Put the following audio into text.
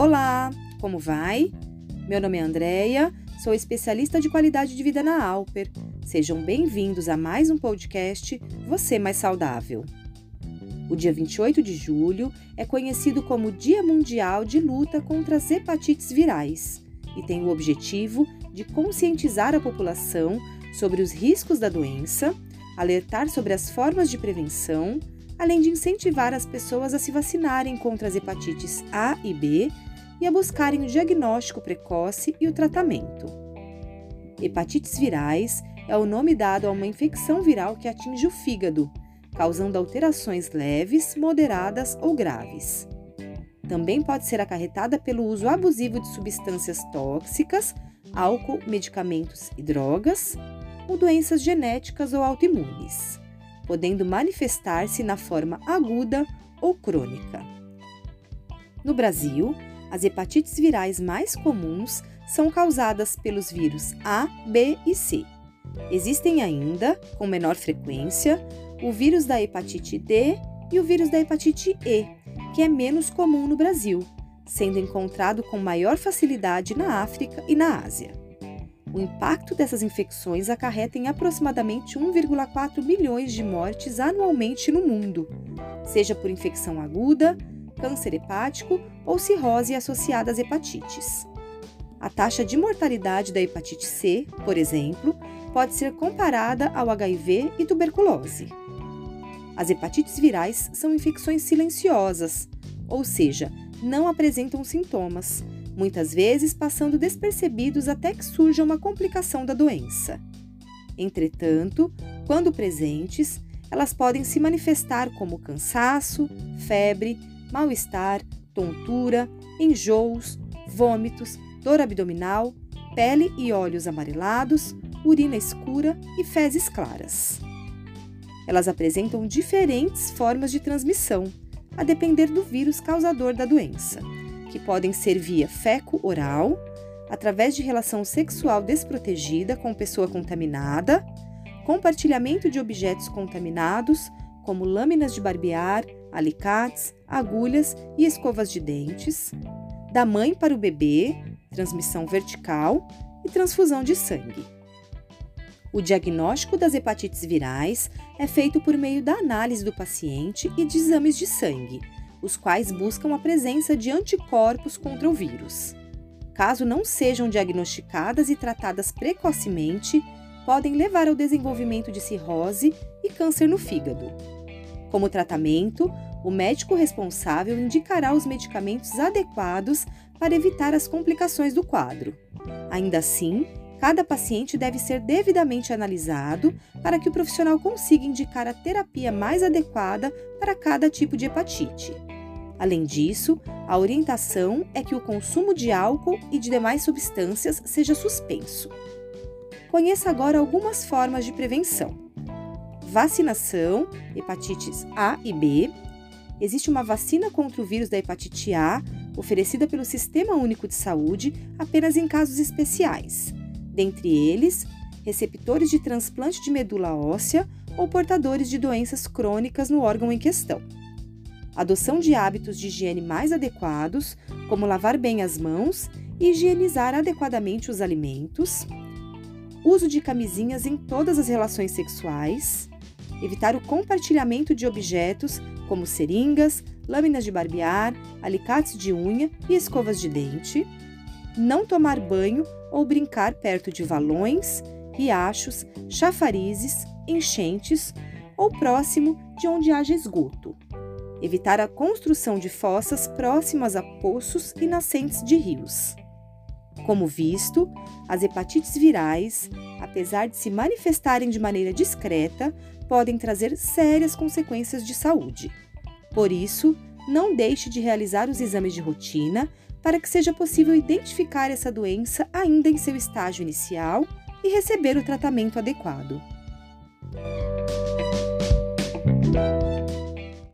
Olá, como vai? Meu nome é Andreia, sou especialista de qualidade de vida na Alper. Sejam bem-vindos a mais um podcast Você Mais Saudável. O dia 28 de julho é conhecido como Dia Mundial de Luta contra as Hepatites Virais e tem o objetivo de conscientizar a população sobre os riscos da doença, alertar sobre as formas de prevenção, além de incentivar as pessoas a se vacinarem contra as hepatites A e B e a buscarem o diagnóstico precoce e o tratamento. Hepatites virais é o nome dado a uma infecção viral que atinge o fígado, causando alterações leves, moderadas ou graves. Também pode ser acarretada pelo uso abusivo de substâncias tóxicas, álcool, medicamentos e drogas, ou doenças genéticas ou autoimunes, podendo manifestar-se na forma aguda ou crônica. No Brasil, as hepatites virais mais comuns são causadas pelos vírus A, B e C. Existem ainda, com menor frequência, o vírus da hepatite D e o vírus da hepatite E, que é menos comum no Brasil, sendo encontrado com maior facilidade na África e na Ásia. O impacto dessas infecções acarreta em aproximadamente 1,4 bilhões de mortes anualmente no mundo, seja por infecção aguda, câncer hepático ou cirrose associada às hepatites. A taxa de mortalidade da hepatite C, por exemplo, pode ser comparada ao HIV e tuberculose. As hepatites virais são infecções silenciosas, ou seja, não apresentam sintomas, muitas vezes passando despercebidos até que surja uma complicação da doença. Entretanto, quando presentes, elas podem se manifestar como cansaço, febre, mal-estar, tontura, enjoos, vômitos, dor abdominal, pele e olhos amarelados, urina escura e fezes claras. Elas apresentam diferentes formas de transmissão, a depender do vírus causador da doença que podem ser via feco-oral, através de relação sexual desprotegida com pessoa contaminada, compartilhamento de objetos contaminados, como lâminas de barbear, alicates, agulhas e escovas de dentes, da mãe para o bebê, transmissão vertical e transfusão de sangue. O diagnóstico das hepatites virais é feito por meio da análise do paciente e de exames de sangue, os quais buscam a presença de anticorpos contra o vírus. Caso não sejam diagnosticadas e tratadas precocemente, podem levar ao desenvolvimento de cirrose e câncer no fígado. Como tratamento, o médico responsável indicará os medicamentos adequados para evitar as complicações do quadro. Ainda assim, cada paciente deve ser devidamente analisado para que o profissional consiga indicar a terapia mais adequada para cada tipo de hepatite. Além disso, a orientação é que o consumo de álcool e de demais substâncias seja suspenso. Conheça agora algumas formas de prevenção. Vacinação, hepatites A e B. Existe uma vacina contra o vírus da hepatite A, oferecida pelo Sistema Único de Saúde apenas em casos especiais, dentre eles, receptores de transplante de medula óssea ou portadores de doenças crônicas no órgão em questão adoção de hábitos de higiene mais adequados, como lavar bem as mãos e higienizar adequadamente os alimentos, uso de camisinhas em todas as relações sexuais, evitar o compartilhamento de objetos como seringas, lâminas de barbear, alicates de unha e escovas de dente, não tomar banho ou brincar perto de valões, riachos, chafarizes, enchentes ou próximo de onde haja esgoto evitar a construção de fossas próximas a poços e nascentes de rios. Como visto, as hepatites virais, apesar de se manifestarem de maneira discreta, podem trazer sérias consequências de saúde. Por isso, não deixe de realizar os exames de rotina para que seja possível identificar essa doença ainda em seu estágio inicial e receber o tratamento adequado.